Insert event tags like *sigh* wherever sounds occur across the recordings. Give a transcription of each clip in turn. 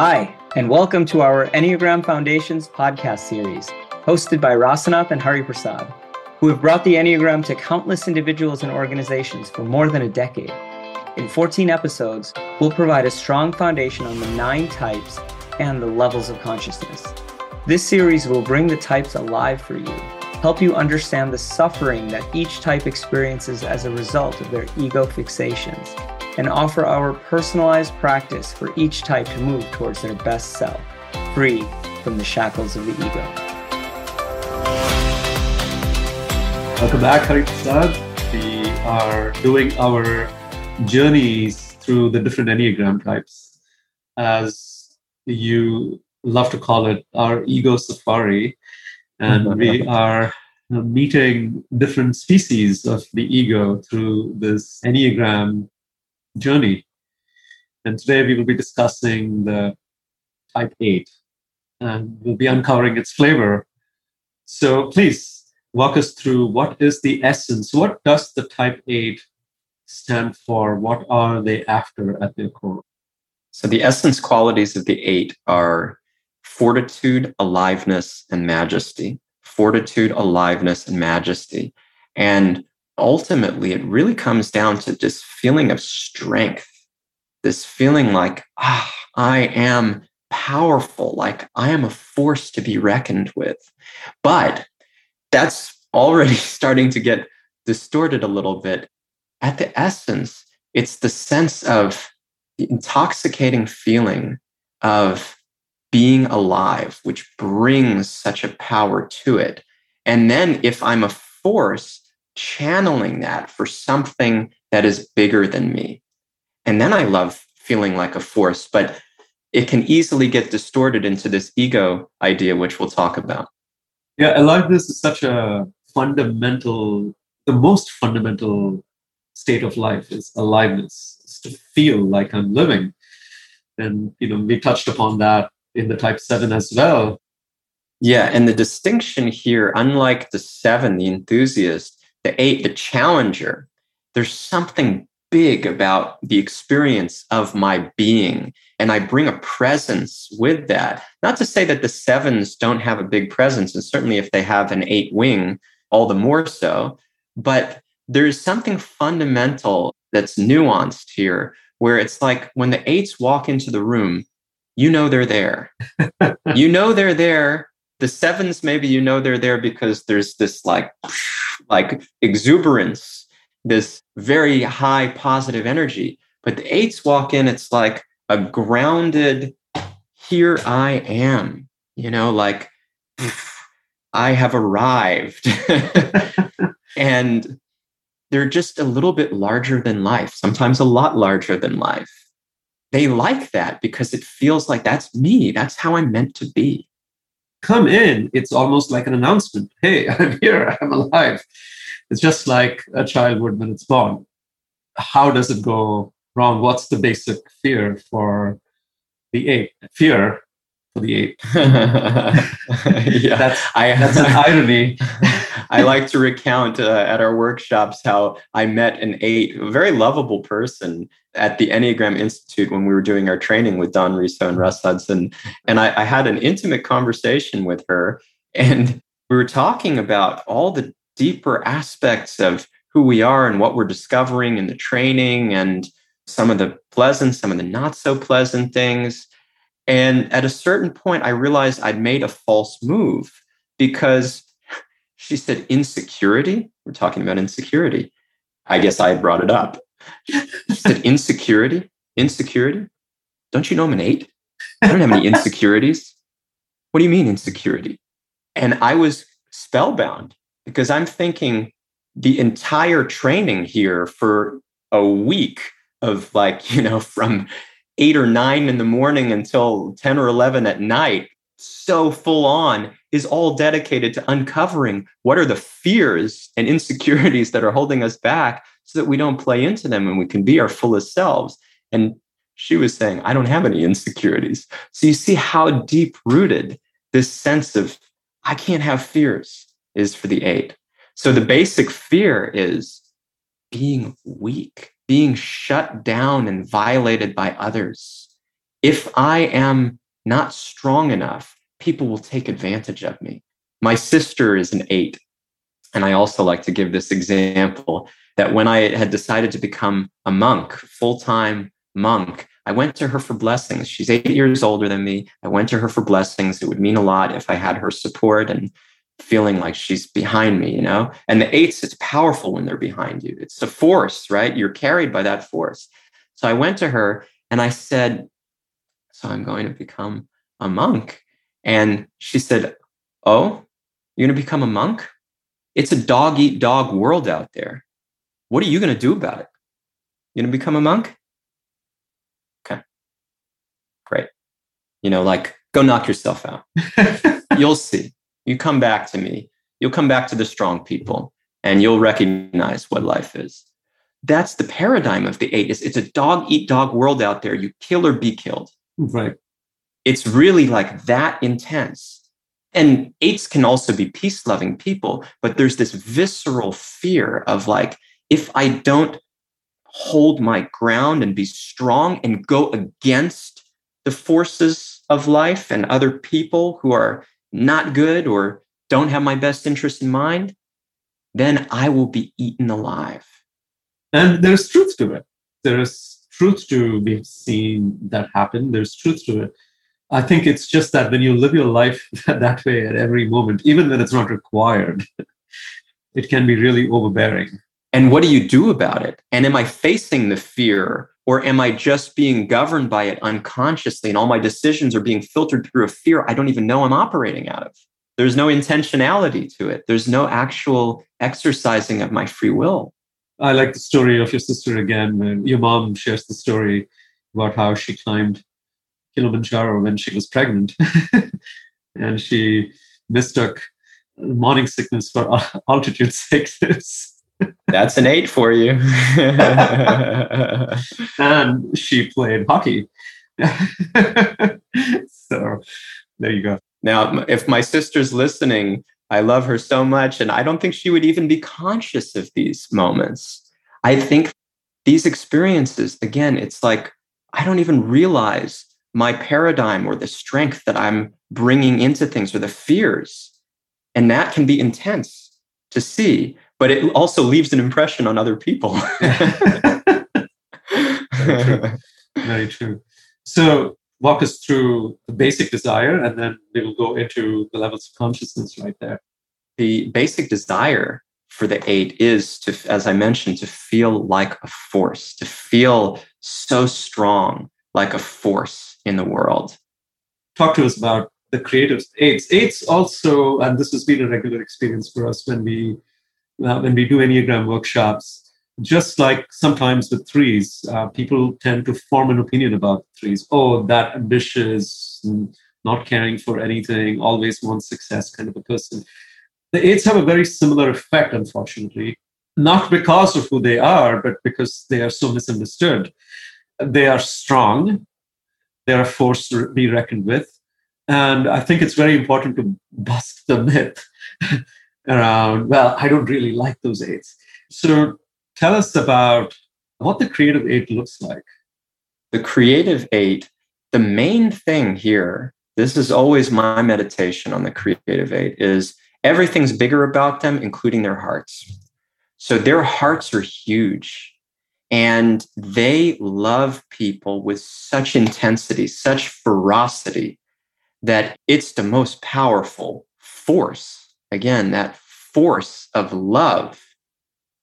Hi, and welcome to our Enneagram Foundations podcast series, hosted by Rasanath and Hari Prasad, who have brought the Enneagram to countless individuals and organizations for more than a decade. In 14 episodes, we'll provide a strong foundation on the nine types and the levels of consciousness. This series will bring the types alive for you, help you understand the suffering that each type experiences as a result of their ego fixations and offer our personalized practice for each type to move towards their best self, free from the shackles of the ego. Welcome back, Hari Prasad. We are doing our journeys through the different Enneagram types. As you love to call it, our ego safari. And *laughs* we are uh, meeting different species of the ego through this Enneagram journey. And today we will be discussing the type 8 and we'll be uncovering its flavor. So please walk us through what is the essence? What does the type 8 stand for? What are they after at their core? So the essence qualities of the 8 are fortitude, aliveness, and majesty. Fortitude, aliveness, and majesty. And ultimately it really comes down to this feeling of strength. This feeling like ah i am powerful. Like i am a force to be reckoned with. But that's already *laughs* starting to get distorted a little bit. At the essence it's the sense of the intoxicating feeling of being alive which brings such a power to it. And then if i'm a force channeling that for something that is bigger than me. And then I love feeling like a force, but it can easily get distorted into this ego idea, which we'll talk about. Yeah, aliveness is such a fundamental, the most fundamental state of life is aliveness, is to feel like I'm living. And, you know, we touched upon that in the type seven as well. Yeah, and the distinction here, unlike the seven, the enthusiast, the eight, the challenger, there's something big about the experience of my being. And I bring a presence with that. Not to say that the sevens don't have a big presence, and certainly if they have an eight wing, all the more so. But there's something fundamental that's nuanced here where it's like when the eights walk into the room, you know they're there. *laughs* you know they're there. The sevens, maybe you know they're there because there's this like like exuberance, this very high positive energy. But the eights walk in, it's like a grounded, here I am, you know, like I have arrived. *laughs* and they're just a little bit larger than life, sometimes a lot larger than life. They like that because it feels like that's me. That's how I'm meant to be come in, it's almost like an announcement. Hey, *laughs* I'm here, I'm alive. It's just like a child would when it's born. How does it go wrong? What's the basic fear for the eight? Fear for the eight. yeah, that's, I, that's *laughs* an irony. *laughs* I like to recount uh, at our workshops how I met an eight, a very lovable person at the Enneagram Institute when we were doing our training with Don Riso and Russ Hudson. And I, I had an intimate conversation with her, and we were talking about all the deeper aspects of who we are and what we're discovering in the training and some of the pleasant, some of the not so pleasant things. And at a certain point, I realized I'd made a false move because she said insecurity. We're talking about insecurity. I guess I had brought it up. She said insecurity, insecurity. Don't you know I'm an eight? I don't have any insecurities. What do you mean insecurity? And I was spellbound because I'm thinking the entire training here for a week of like, you know, from eight or nine in the morning until 10 or 11 at night, so full on, is all dedicated to uncovering what are the fears and insecurities that are holding us back so that we don't play into them and we can be our fullest selves. And she was saying, I don't have any insecurities. So you see how deep rooted this sense of, I can't have fears is for the eight. So the basic fear is being weak, being shut down and violated by others. if I am not strong enough, people will take advantage of me. My sister is an eight. And I also like to give this example that when I had decided to become a monk, full time monk, I went to her for blessings. She's eight years older than me. I went to her for blessings. It would mean a lot if I had her support and feeling like she's behind me, you know? And the eights, it's powerful when they're behind you. It's a force, right? You're carried by that force. So I went to her and I said, So I'm going to become a monk. And she said, Oh, you're going to become a monk? It's a dog eat dog world out there. What are you going to do about it? You're going to become a monk? Okay. Great. You know, like go knock yourself out. *laughs* you'll see. You come back to me. You'll come back to the strong people and you'll recognize what life is. That's the paradigm of the eight. Is it's a dog eat dog world out there. You kill or be killed. Right. It's really like that intense. And eights can also be peace loving people, but there's this visceral fear of like, if I don't hold my ground and be strong and go against the forces of life and other people who are not good or don't have my best interest in mind, then I will be eaten alive. And there's truth to it. There is truth to be seen that happen. There's truth to it. I think it's just that when you live your life *laughs* that way at every moment, even when it's not required, *laughs* it can be really overbearing. And what do you do about it? And am I facing the fear or am I just being governed by it unconsciously and all my decisions are being filtered through a fear I don't even know I'm operating out of? There's no intentionality to it. There's no actual exercising of my free will. I like the story of your sister again. Um, your mom shares the story about how she climbed Kilimanjaro when she was pregnant. *laughs* and she mistook morning sickness for *laughs* altitude sickness. That's an eight for you. *laughs* and she played hockey. *laughs* so there you go. Now, if my sister's listening, I love her so much. And I don't think she would even be conscious of these moments. I think these experiences, again, it's like I don't even realize my paradigm or the strength that I'm bringing into things or the fears. And that can be intense to see, but it also leaves an impression on other people. *laughs* *laughs* Very true. Very true. So, walk us through the basic desire, and then we will go into the levels of consciousness right there. The basic desire for the eight is to, as I mentioned, to feel like a force, to feel so strong, like a force in the world. Talk to us about the creative eights. Eights also, and this has been a regular experience for us when we uh, when we do enneagram workshops. Just like sometimes with threes, uh, people tend to form an opinion about threes. Oh, that ambitious, not caring for anything, always wants success kind of a person. The eights have a very similar effect, unfortunately, not because of who they are, but because they are so misunderstood. They are strong, they're a force to be reckoned with. And I think it's very important to bust the myth *laughs* around, well, I don't really like those eights. So tell us about what the creative eight looks like. The creative eight, the main thing here, this is always my meditation on the creative eight, is everything's bigger about them, including their hearts. So their hearts are huge. And they love people with such intensity, such ferocity that it's the most powerful force. Again, that force of love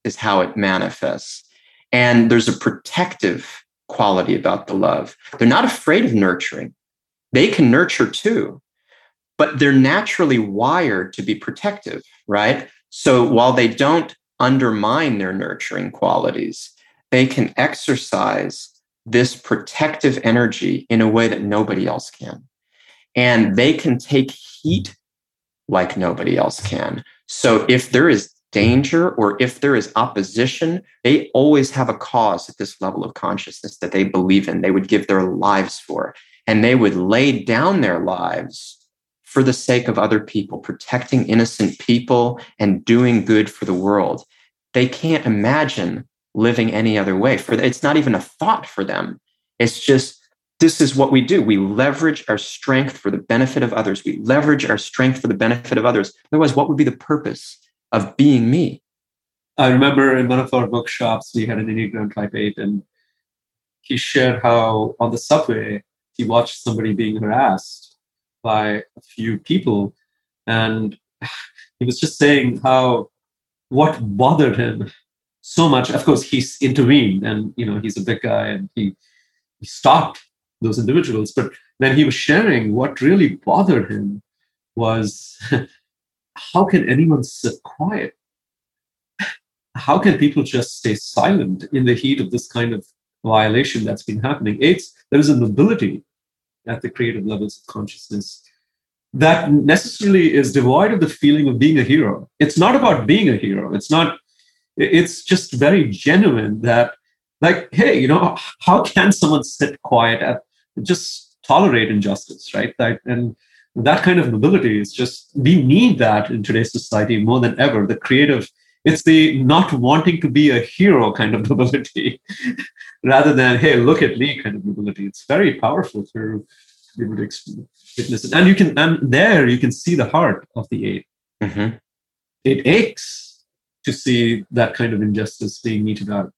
is how it manifests. And there's a protective quality about the love. They're not afraid of nurturing, they can nurture too, but they're naturally wired to be protective, right? So while they don't undermine their nurturing qualities, they can exercise this protective energy in a way that nobody else can. And they can take heat like nobody else can. So if there is danger or if there is opposition, they always have a cause at this level of consciousness that they believe in, they would give their lives for. And they would lay down their lives for the sake of other people, protecting innocent people and doing good for the world. They can't imagine living any other way. For it's not even a thought for them. It's just this is what we do. We leverage our strength for the benefit of others. We leverage our strength for the benefit of others. Otherwise, what would be the purpose of being me? I remember in one of our workshops, we had an Enneagram Type 8, and he shared how on the subway, he watched somebody being harassed by a few people. And *laughs* he was just saying how what bothered him so much. Of course, he's intervened and, you know, he's a big guy and he, he stopped those individuals. But when he was sharing, what really bothered him was *laughs* how can anyone sit quiet? How can people just stay silent in the heat of this kind of violation that's been happening? It's there is a nobility at the creative levels of consciousness that necessarily is devoid of the feeling of being a hero. It's not about being a hero. It's not, it's just very genuine that, like, hey, you know, how can someone sit quiet at just tolerate injustice, right? That, and that kind of nobility is just, we need that in today's society more than ever. The creative, it's the not wanting to be a hero kind of *laughs* nobility rather than, hey, look at me kind of nobility. It's very powerful to be able to witness it. And you can, and there you can see the heart of the 8 mm-hmm. It aches to see that kind of injustice being meted out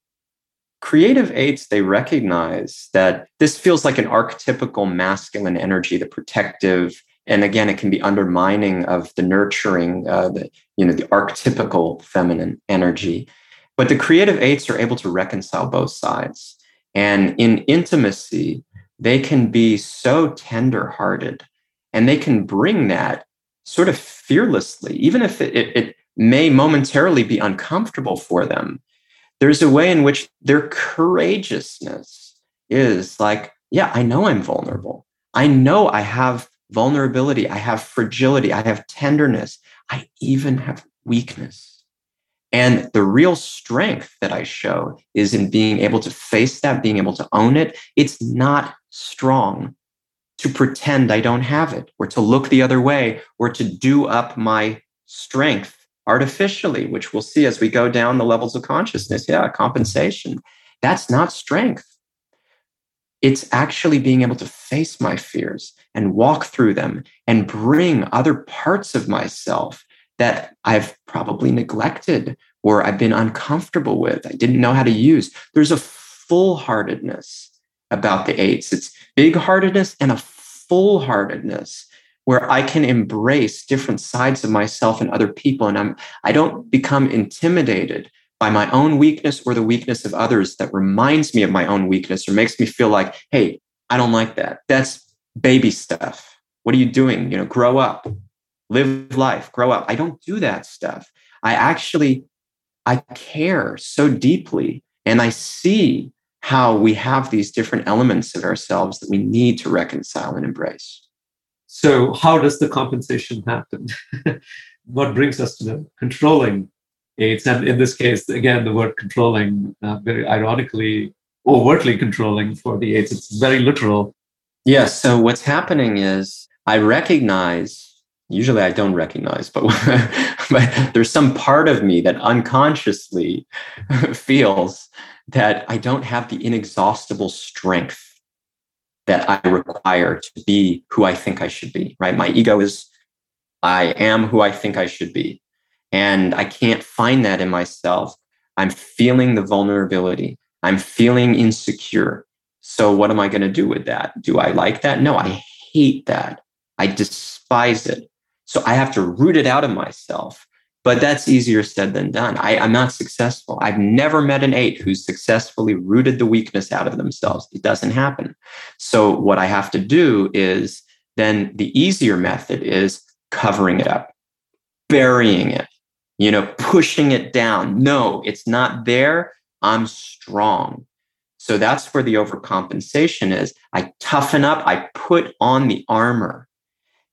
creative eights they recognize that this feels like an archetypical masculine energy the protective and again it can be undermining of the nurturing uh, the you know the archetypical feminine energy. But the creative eights are able to reconcile both sides. And in intimacy they can be so tender hearted and they can bring that sort of fearlessly even if it, it, it may momentarily be uncomfortable for them there's a way in which their courageousness is like, yeah, I know I'm vulnerable. I know I have vulnerability. I have fragility. I have tenderness. I even have weakness. And the real strength that I show is in being able to face that, being able to own it. It's not strong to pretend I don't have it or to look the other way or to do up my strength artificially, which we'll see as we go down the levels of consciousness. Yeah, compensation. That's not strength. It's actually being able to face my fears and walk through them and bring other parts of myself that I've probably neglected or I've been uncomfortable with, I didn't know how to use. There's a full heartedness about the eights. It's big heartedness and a full heartedness where I can embrace different sides of myself and other people. And I'm, I don't become intimidated by my own weakness or the weakness of others that reminds me of my own weakness or makes me feel like, hey, I don't like that. That's baby stuff. What are you doing? You know, grow up, live life, grow up. I don't do that stuff. I actually, I care so deeply and I see how we have these different elements of ourselves that we need to reconcile and embrace. So, how does the compensation happen? *laughs* what brings us to the controlling eights? And in this case, again, the word controlling, uh, very ironically, overtly controlling for the eights, it's very literal. Yes. So, what's happening is I recognize usually I don't recognize, but, *laughs* but there's some part of me that unconsciously *laughs* feels that I don't have the inexhaustible strength that I require to be who I think I should be, right? My ego is, I am who I think I should be. And I can't find that in myself. I'm feeling the vulnerability. I'm feeling insecure. So, what am I going to do with that? Do I like that? No, I hate that. I despise it. So, I have to root it out of myself but that's easier said than done. I, am not successful. I've never met an eight who's successfully rooted the weakness out of themselves. It doesn't happen. So, what I have to do is then the easier method is covering it up, burying it, you know, pushing it down. No, it's not there. I'm strong. So that's where the overcompensation is. I toughen up, I put on the armor.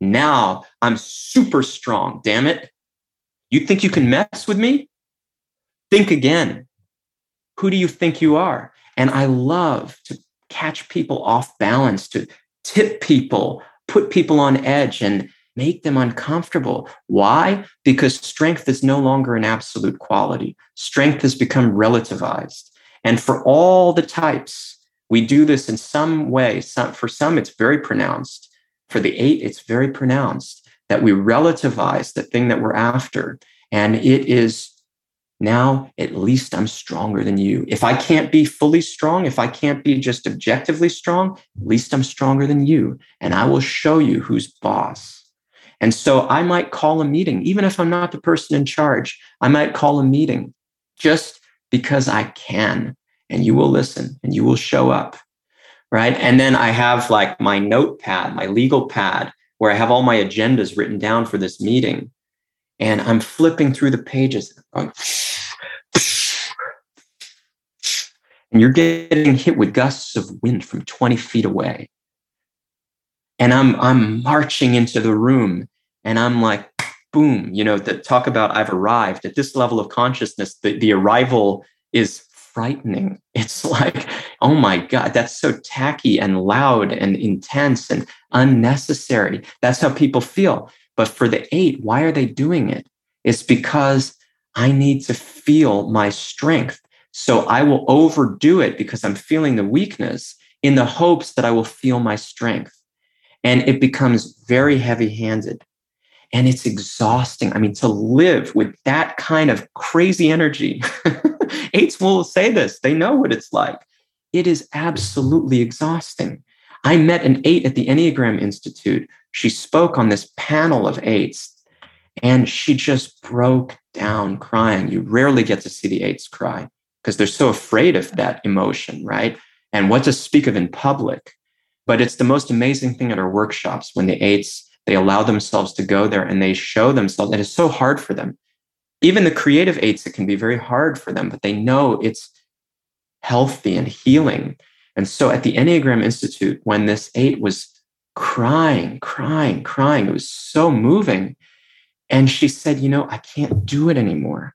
Now I'm super strong. Damn it. You think you can mess with me? Think again. Who do you think you are? And I love to catch people off balance, to tip people, put people on edge, and make them uncomfortable. Why? Because strength is no longer an absolute quality. Strength has become relativized. And for all the types, We do this in some way. Some, for some, it's very pronounced. For the eight, it's very pronounced that we relativize the thing that we're after. And it is now at least I'm stronger than you. If I can't be fully strong, if I can't be just objectively strong, at least I'm stronger than you. And I will show you who's boss. And so I might call a meeting, even if I'm not the person in charge. I might call a meeting just because I can. And you will listen and you will show up. Right. And then I have like my notepad, my legal pad, where I have all my agendas written down for this meeting. And I'm flipping through the pages, going, and you're getting hit with gusts of wind from 20 feet away. And I'm I'm marching into the room and I'm like, boom, you know, the talk about I've arrived at this level of consciousness, the, the arrival is frightening. It's *laughs* like, oh my God, that's so tacky and loud and intense and unnecessary. That's how people feel. But for the eight, why are they doing it? It's because I need to feel my strength. So I will overdo it because I'm feeling the weakness in the hopes that I will feel my strength. And it becomes very heavy handed. And it's exhausting. I mean, to live with that kind of crazy energy, *laughs* eights will say this, they know what it's like. It is absolutely exhausting. I met an eight at the Enneagram Institute. She spoke on this panel of eights and she just broke down crying. You rarely get to see the eights cry because they're so afraid of that emotion, right? And what to speak of in public. But it's the most amazing thing at our workshops when the eights, they allow themselves to go there and they show themselves. It is so hard for them. Even the creative eights, it can be very hard for them, but they know it's healthy and healing. And so at the Enneagram Institute, when this eight was crying, crying, crying, it was so moving and she said, You know, I can't do it anymore.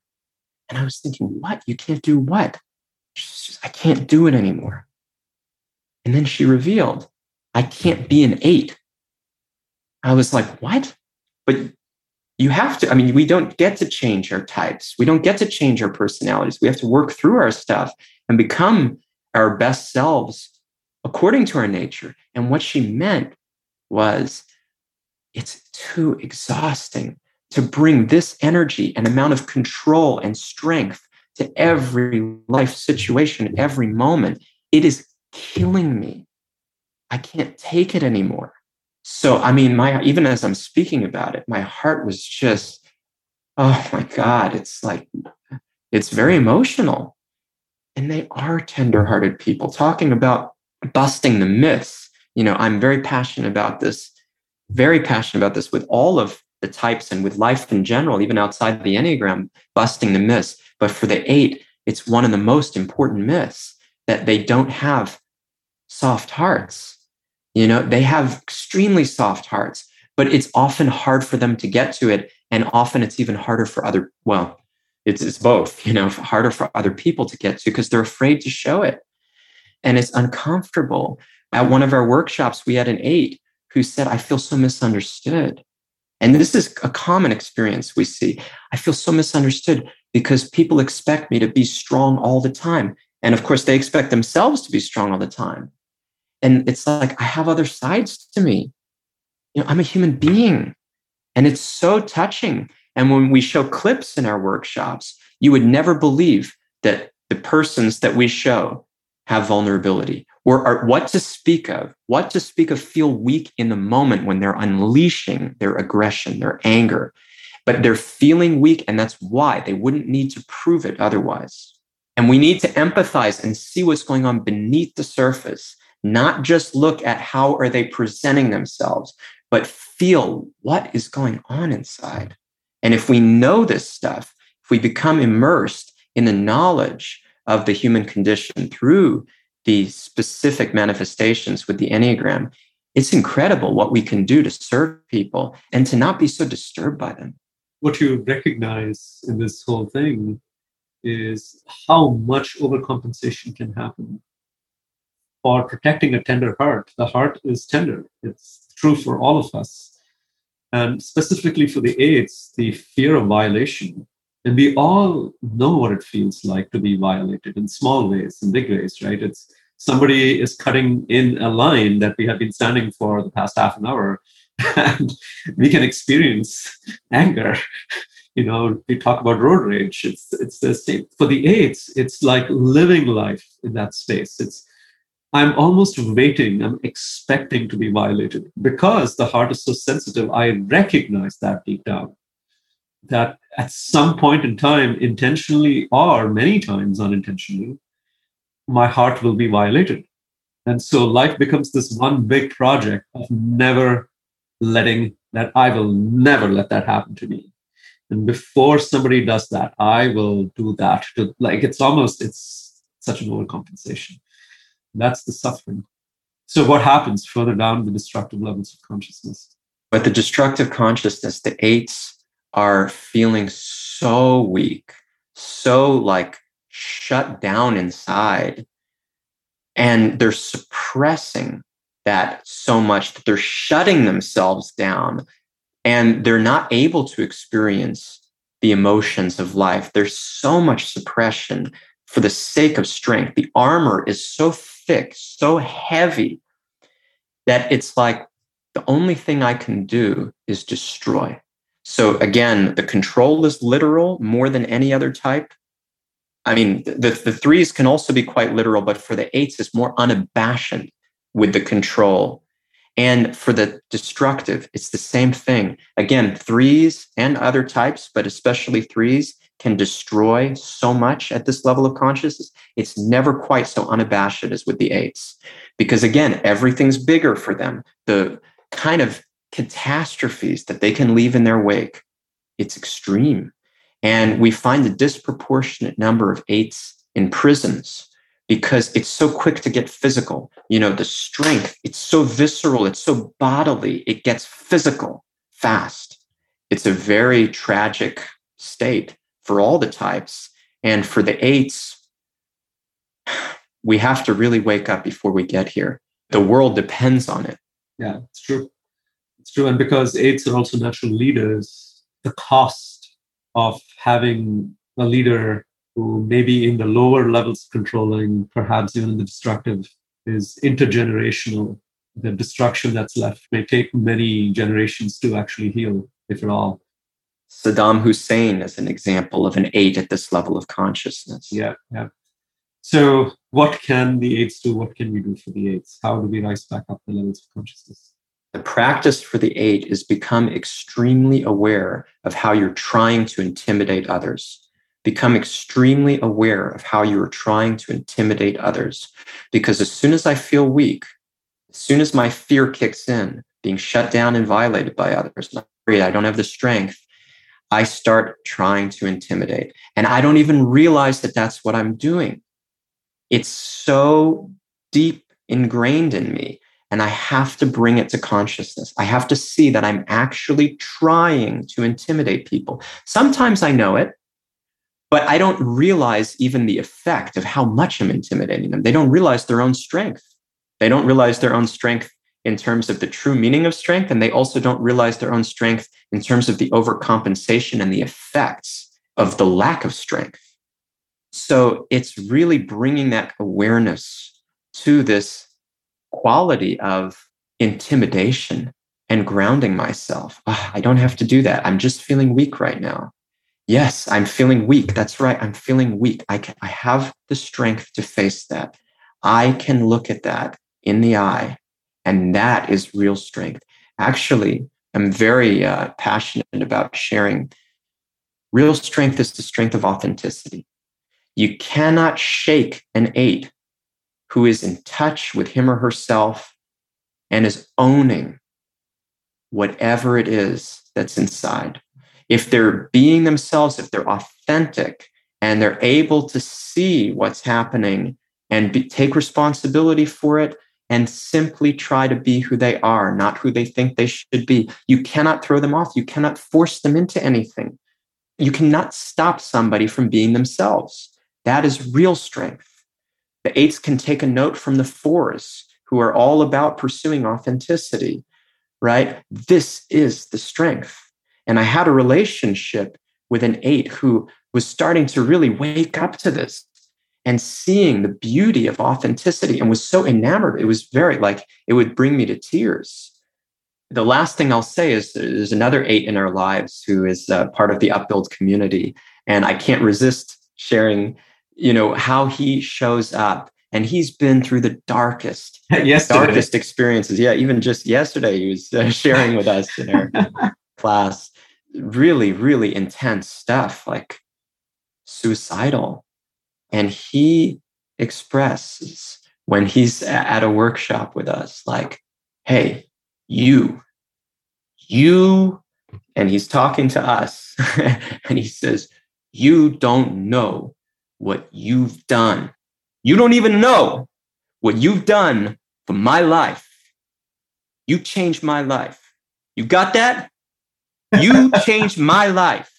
And I was thinking, What? You can't do what? Says, I can't do it anymore. And then she revealed, I can't be an eight. I was like, What? But you have to. I mean, we don't get to change our types. We don't get to change our personalities. We have to work through our stuff and become our best selves according to our nature. And what she meant was, it's too exhausting to bring this energy and amount of control and strength to every life situation, every moment. It is killing me. I can't take it anymore. So, I mean, my even as I'm speaking about it, my heart was just, oh my God, it's like, it's very emotional. And they are tenderhearted people talking about busting the myths. You know, I'm very passionate about this, very passionate about this with all of the types and with life in general, even outside the Enneagram, busting the myths. But for the eight, it's one of the most important myths that they don't have soft hearts. You know, they have extremely soft hearts, but it's often hard for them to get to it. And often it's even harder for other, well, it's, it's both, you know, harder for other people to get to because they're afraid to show it. And it's uncomfortable. At one of our workshops, we had an eight who said, I feel so misunderstood. And this is a common experience we see. I feel so misunderstood because people expect me to be strong all the time. And of course, they expect themselves to be strong all the time. And it's like, I have other sides to me. You know, I'm a human being. And it's so touching. And when we show clips in our workshops, you would never believe that the persons that we show have vulnerability or are, what to speak of, what to speak of feel weak in the moment when they're unleashing their aggression, their anger, but they're feeling weak. And that's why they wouldn't need to prove it otherwise. And we need to empathize and see what's going on beneath the surface, not just look at how are they presenting themselves, but feel what is going on inside. And if we know this stuff, if we become immersed in the knowledge of the human condition through the specific manifestations with the Enneagram, it's incredible what we can do to serve people and to not be so disturbed by them. What you recognize in this whole thing is how much overcompensation can happen for protecting a tender heart. The heart is tender, it's true for all of us. And specifically for the eights, the fear of violation and we all know what it feels like to be violated in small ways, in big ways, right? It's somebody is cutting in a line that we have been standing for the past half an hour *laughs* and we can experience anger *laughs* you know we talk about road rage it's it's the same for the eights. it's like living life in that space it's i'm almost waiting i'm expecting to be violated. Because the heart is so sensitive i recognize that deep down. That at some point in time intentionally or many times unintentionally my heart will be violated. And so life becomes this one big project of never letting that i will never let that happen to me. And before somebody does that i will do that to like it's almost it's such an overcompensation that's the suffering. So what happens further down the destructive levels of consciousness? But the destructive consciousness the eights are feeling so weak so like shut down inside and they're suppressing that so much that they're shutting themselves down and they're not able to experience the emotions of life. There's so much suppression for the sake of strength. The armor is so thick, so heavy that it's like the only thing I can do is destroy. So again, the control is literal more than any other type. I mean, the, the threes can also be quite literal, but for the eights, it's more unabashed with the control and for the destructive, it's the same thing. Again, threes and other types, but especially threes, can destroy so much at this level of consciousness. It's never quite so unabashed as with the eights. Because again, everything's bigger for them. The kind of catastrophes that they can leave in their wake, it's extreme. And we find a disproportionate number of eights in prisons because it's so quick to get physical. You know, the strength, it's so visceral, it's so bodily, it gets physical fast. It's a very tragic state for all the types. And for the eights, we have to really wake up before we get here. The world depends on it. Yeah, it's true. It's true. And because eights are also natural leaders, the cost of having a leader who maybe in the lower levels controlling, perhaps even in the destructive, is intergenerational. The destruction that's left may take many generations to actually heal, if at all. Saddam Hussein is an example of an eight at this level of consciousness. Yeah, yeah. So, what can the eights do? What can we do for the eights? How do we rise back up the levels of consciousness? The practice for the eight is become extremely aware of how you're trying to intimidate others become extremely aware of how you are trying to intimidate others. Because as soon as I feel weak, as soon as my fear kicks in, being shut down and violated by others, I don't have the strength, I start trying to intimidate. And I don't even realize that that's what I'm doing. It's so deep ingrained in me. And I have to bring it to consciousness. I have to see that I'm actually trying to intimidate people. Sometimes I know it but I don't realize even the effect of how much I'm intimidating them. They don't realize their own strength. They don't realize their own strength in terms of the true meaning of strength. And they also don't realize their own strength in terms of the overcompensation and the effects of the lack of strength. So it's really bringing that awareness to this quality of intimidation and grounding myself. Oh, I don't have to do that. I'm just feeling weak right now. Yes, I'm feeling weak. That's right. I'm feeling weak. I can, I have the strength to face that. I can look at that in the eye, and that is real strength. Actually, I'm very uh, passionate about sharing. Real strength is the strength of authenticity. You cannot shake an eight who is in touch with him or herself and is owning whatever it is that's inside if they're being themselves, if they're authentic and they're able to see what's happening and be, take responsibility for it and simply try to be who they are, not who they think they should be, you cannot throw them off. You cannot force them into anything. You cannot stop somebody from being themselves. That is real strength. The eights can take a note from the fours, who are all about pursuing authenticity, right? This is the strength. And I had a relationship with an eight who was starting to really wake up to this. And seeing the beauty of authenticity and was so enamored. It was very like it would bring me to tears. The last thing I'll say is there's another eight in our lives who is uh, part of the Upbuild community, and I can't resist sharing, you know, how he shows up. And he's been through the darkest, *laughs* darkest experiences. Yeah, even just yesterday, he was uh, sharing with us in our *laughs* class really, really intense stuff, like suicidal and he expresses when he's at a workshop with us, like, hey, you, you, and he's talking to us, *laughs* and he says, you don't know what you've done. You don't even know what you've done for my life. You changed my life. You got that? You *laughs* changed my life.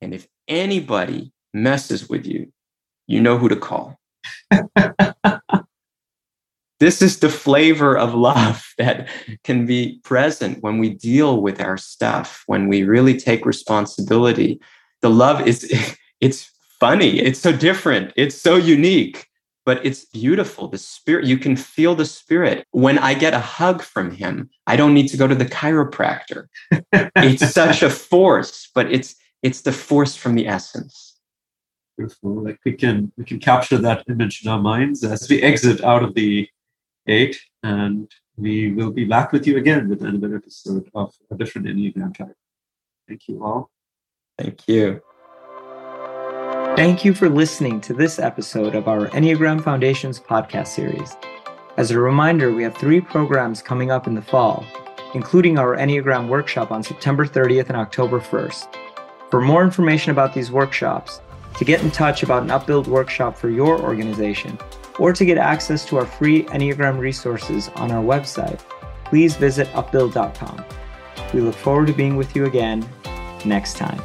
And if anybody messes with you, you know who to call. *laughs* this is the flavor of love *laughs* that can be present when we deal with our stuff, when we really take responsibility. The love is, *laughs* it's funny, it's so different, it's so unique, but it's beautiful. The spirit, you can feel the spirit. When I get a hug from him, I don't need to go to the chiropractor. it's such a force, but it's it's the force from the essence beautiful. Like we can we can capture that image in our minds as we exit out of the eight, and we will be back with you again with another episode of a different Enneagram type. Thank you all. Thank you. Thank you for listening to this episode of our Enneagram Foundations podcast series. As a reminder, we have three programs coming up in the fall, including our Enneagram workshop on September 30th and October 1st. For more information about these workshops, to get in touch about an Upbuild workshop for your organization, or to get access to our free Enneagram resources on our website, please visit upbuild.com. We look forward to being with you again next time.